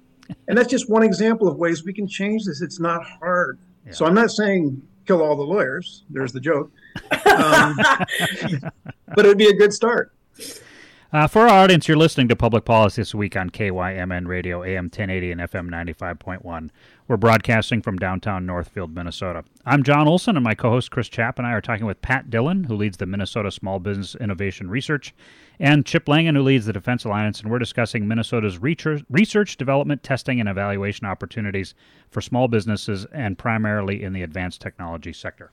And that's just one example of ways we can change this. It's not hard. Yeah. So I'm not saying kill all the lawyers. There's the joke. Um, but it would be a good start. Uh, for our audience, you're listening to Public Policy this week on KYMN Radio, AM 1080 and FM 95.1. We're broadcasting from downtown Northfield, Minnesota. I'm John Olson, and my co host Chris Chapp and I are talking with Pat Dillon, who leads the Minnesota Small Business Innovation Research, and Chip Laingen, who leads the Defense Alliance. And we're discussing Minnesota's research, development, testing, and evaluation opportunities for small businesses and primarily in the advanced technology sector.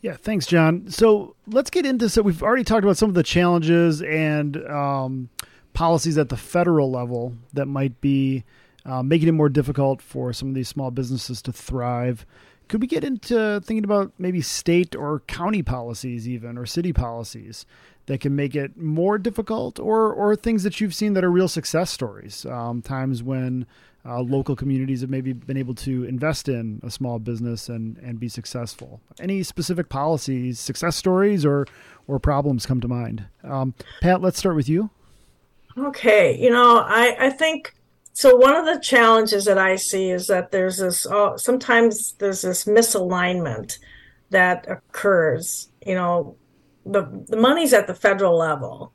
Yeah, thanks, John. So let's get into so we've already talked about some of the challenges and um, policies at the federal level that might be uh, making it more difficult for some of these small businesses to thrive. Could we get into thinking about maybe state or county policies, even or city policies that can make it more difficult, or or things that you've seen that are real success stories? Um, times when uh, local communities have maybe been able to invest in a small business and, and be successful. Any specific policies, success stories, or or problems come to mind? Um, Pat, let's start with you. Okay, you know, I I think so. One of the challenges that I see is that there's this uh, sometimes there's this misalignment that occurs. You know, the the money's at the federal level,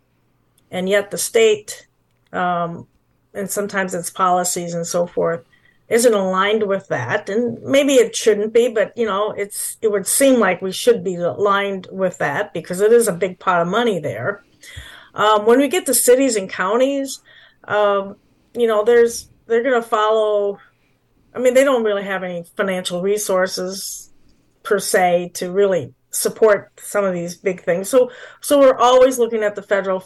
and yet the state um, and sometimes it's policies and so forth isn't aligned with that. And maybe it shouldn't be but you know it's it would seem like we should be aligned with that because it is a big pot of money there. Um, when we get to cities and counties um, you know there's they're going to follow i mean they don't really have any financial resources per se to really support some of these big things so so we're always looking at the federal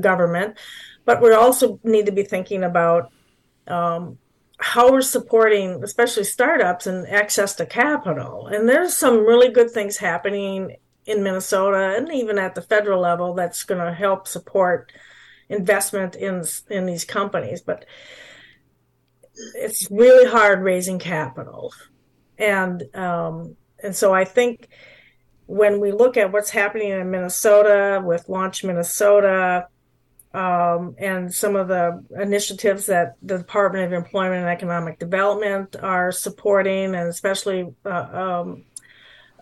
government but we also need to be thinking about um, how we're supporting, especially startups and access to capital. And there's some really good things happening in Minnesota and even at the federal level that's going to help support investment in in these companies. But it's really hard raising capital, and um, and so I think when we look at what's happening in Minnesota with Launch Minnesota um, and some of the initiatives that the Department of Employment and Economic Development are supporting, and especially uh, um,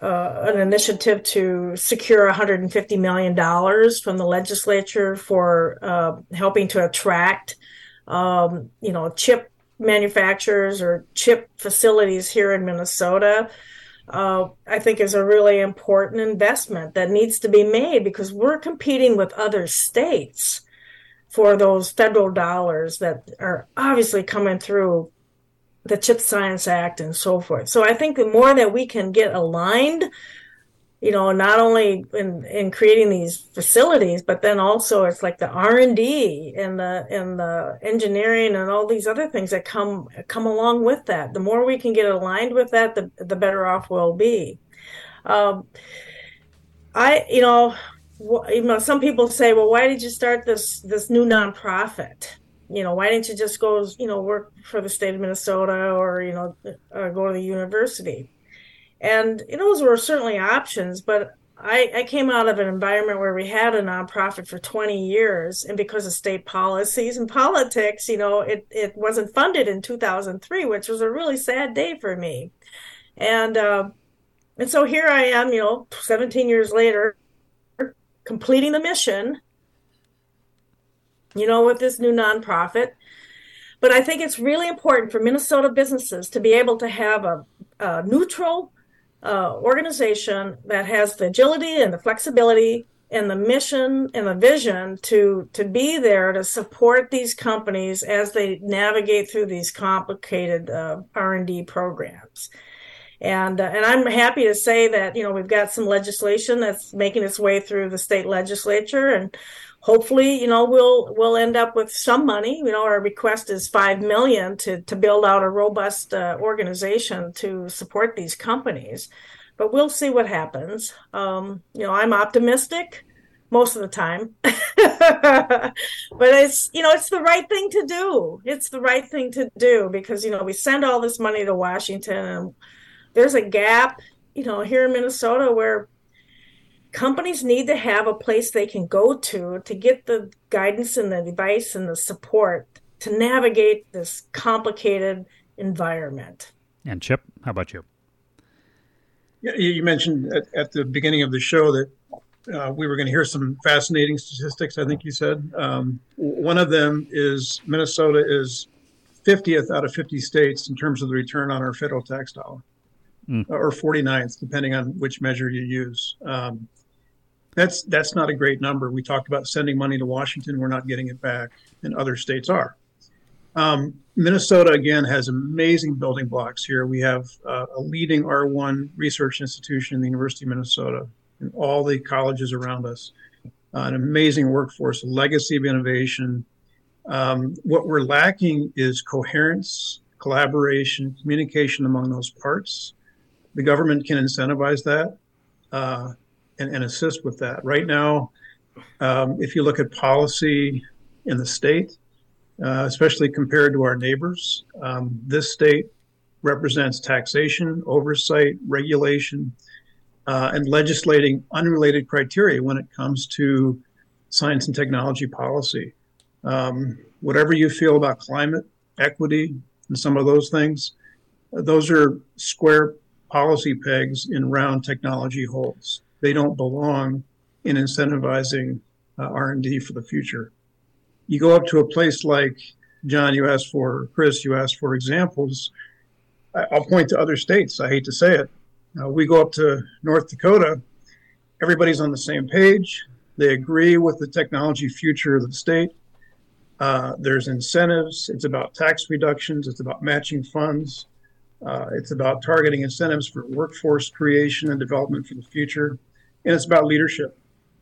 uh, an initiative to secure $150 million from the legislature for uh, helping to attract, um, you know, chip manufacturers or chip facilities here in Minnesota. Uh, I think is a really important investment that needs to be made because we're competing with other states for those federal dollars that are obviously coming through the Chip Science Act and so forth. So I think the more that we can get aligned, you know, not only in, in creating these facilities, but then also it's like the R and D and the and the engineering and all these other things that come come along with that. The more we can get aligned with that, the the better off we'll be. Um, I, you know, you know, some people say, well, why did you start this this new nonprofit? You know, why didn't you just go, you know, work for the state of Minnesota or you know, uh, go to the university? And you know, those were certainly options, but I, I came out of an environment where we had a nonprofit for 20 years, and because of state policies and politics, you know, it it wasn't funded in 2003, which was a really sad day for me. And uh, and so here I am, you know, 17 years later, completing the mission, you know, with this new nonprofit. But I think it's really important for Minnesota businesses to be able to have a, a neutral uh, organization that has the agility and the flexibility and the mission and the vision to to be there to support these companies as they navigate through these complicated uh, R&D programs. And uh, and I'm happy to say that you know we've got some legislation that's making its way through the state legislature, and hopefully, you know, we'll we'll end up with some money. You know, our request is five million to to build out a robust uh, organization to support these companies. But we'll see what happens. Um, you know, I'm optimistic most of the time. but it's you know it's the right thing to do. It's the right thing to do because you know we send all this money to Washington and there's a gap, you know, here in Minnesota where companies need to have a place they can go to to get the guidance and the advice and the support to navigate this complicated environment. And Chip, how about you? Yeah, you mentioned at, at the beginning of the show that uh, we were going to hear some fascinating statistics. I think you said um, one of them is Minnesota is 50th out of 50 states in terms of the return on our federal tax dollar, mm. or 49th, depending on which measure you use. Um, that's that's not a great number. We talked about sending money to Washington; we're not getting it back, and other states are. Um, Minnesota again has amazing building blocks here. We have uh, a leading R1 research institution, the University of Minnesota, and all the colleges around us. Uh, an amazing workforce, a legacy of innovation. Um, what we're lacking is coherence, collaboration, communication among those parts. The government can incentivize that uh, and, and, assist with that. Right now, um, if you look at policy in the state, uh, especially compared to our neighbors, um, this state represents taxation, oversight, regulation, uh, and legislating unrelated criteria when it comes to science and technology policy. Um, whatever you feel about climate, equity, and some of those things, those are square policy pegs in round technology holes. They don't belong in incentivizing uh, R&D for the future. You go up to a place like John, you asked for Chris, you asked for examples. I'll point to other states. I hate to say it, uh, we go up to North Dakota, everybody's on the same page. They agree with the technology future of the state. Uh, there's incentives. It's about tax reductions. It's about matching funds. Uh, it's about targeting incentives for workforce creation and development for the future. And it's about leadership,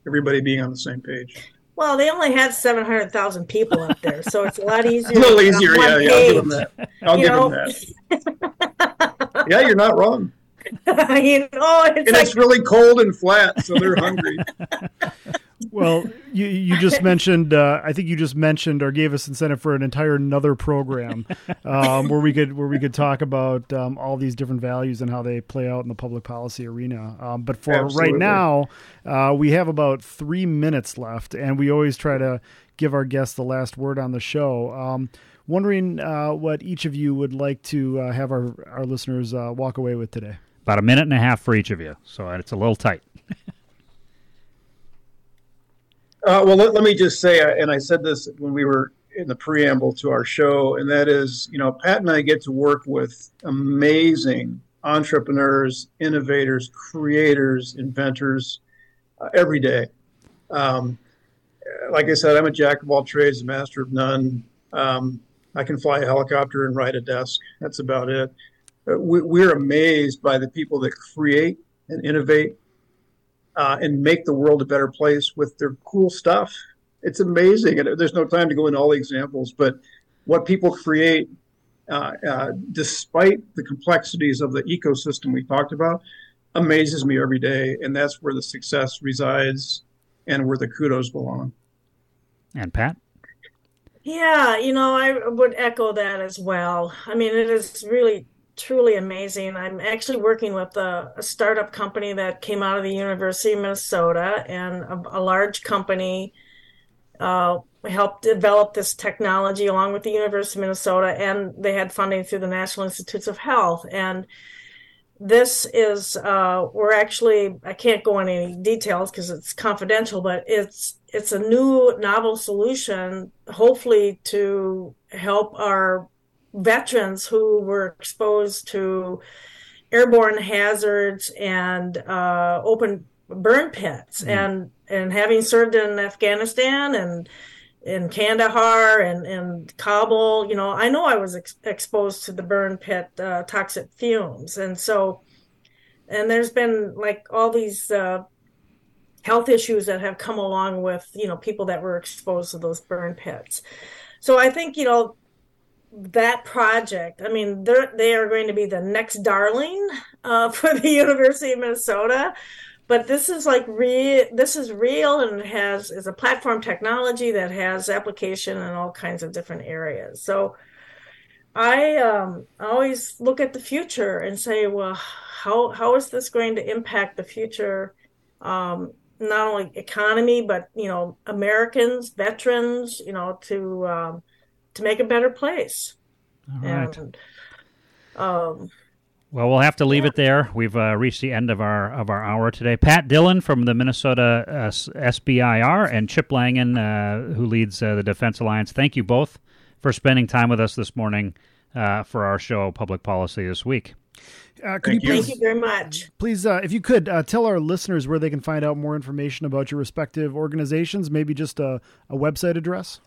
everybody being on the same page. Well, they only had 700,000 people up there, so it's a lot easier. a little easier, yeah, yeah. I'll give them that. I'll you give know? them that. yeah, you're not wrong. you know, it's and like... it's really cold and flat, so they're hungry. Well, you you just mentioned. Uh, I think you just mentioned or gave us incentive for an entire another program um, where we could where we could talk about um, all these different values and how they play out in the public policy arena. Um, but for Absolutely. right now, uh, we have about three minutes left, and we always try to give our guests the last word on the show. Um, wondering uh, what each of you would like to uh, have our our listeners uh, walk away with today. About a minute and a half for each of you, so it's a little tight. uh, well, let, let, me just say, uh, and I said this when we were in the preamble to our show, and that is, you know, Pat and I get to work with amazing entrepreneurs, innovators, creators, inventors uh, every day. Um, like I said, I'm a jack of all trades, a master of none. Um, I can fly a helicopter and ride a desk. That's about it. Uh, we, are amazed by the people that create and innovate uh, and make the world a better place with their cool stuff. It's amazing, and there's no time to go into all the examples, but what people create, uh, uh, despite the complexities of the ecosystem we talked about, amazes me every day, and that's where the success resides and where the kudos belong. And Pat. Yeah, you know, I would echo that as well. I mean, it is really truly amazing. I'm actually working with a, a, startup company that came out of the University of Minnesota, and a, a large company uh, helped develop this technology along with the University of Minnesota, and they had funding through the National Institutes of Health. And this is uh, we're actually I can't go into any details because it's confidential, but it's it's a new novel solution, hopefully to help our veterans who were exposed to airborne hazards and uh, open burn pits mm. and and having served in Afghanistan and in Kandahar and in Kabul, you know, I know I was ex- exposed to the burn pit uh, toxic fumes, and so, and there's been like all these uh, health issues that have come along with you know people that were exposed to those burn pits. So I think you know that project. I mean, they're they are going to be the next darling uh, for the University of Minnesota. But this is like real. This is real and it has is a platform technology that has application in all kinds of different areas. So I um, always look at the future and say, well, how how is this going to impact the future? Um, not only economy, but you know, Americans, veterans, you know, to um, to make a better place. All right. And, um, well, we'll have to leave yeah. it there. We've uh, reached the end of our of our hour today. Pat Dillon from the Minnesota uh, SBIR and Chip Laingen, uh, who leads uh, the Defense Alliance. Thank you both for spending time with us this morning uh, for our show, Public Policy this week. Uh, could Thank you you. thank you very much. please uh, if you could, uh, tell our listeners where they can find out more information about your respective organizations, maybe just a, a website address?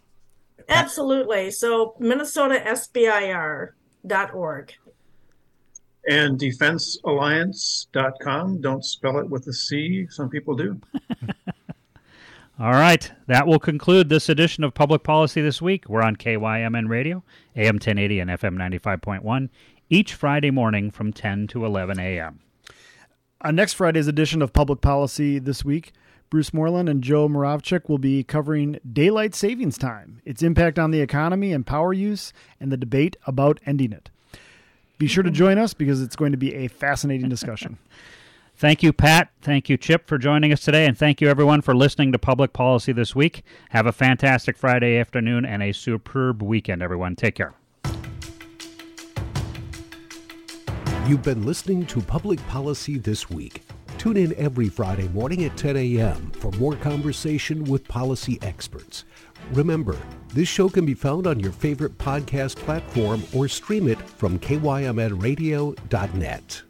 Absolutely. So MinnesotaSBIR.org. And defensealliance.com. Don't spell it with a C. Some people do. All right, that will conclude this edition of Public Policy This Week. We're on KYMN Radio, AM 1080 and FM 95.1, each Friday morning from 10 to 11 a.m. On uh, next Friday's edition of Public Policy This Week, Bruce Moreland and Joe Moravchik will be covering daylight savings time, its impact on the economy and power use, and the debate about ending it. Be sure to join us because it's going to be a fascinating discussion. Thank you, Pat. Thank you, Chip, for joining us today. And thank you, everyone, for listening to Public Policy This Week. Have a fantastic Friday afternoon and a superb weekend, everyone. Take care. You've been listening to Public Policy This Week. Tune in every Friday morning at 10 a.m. for more conversation with policy experts. Remember, this show can be found on your favorite podcast platform or stream it from kymnradio.net.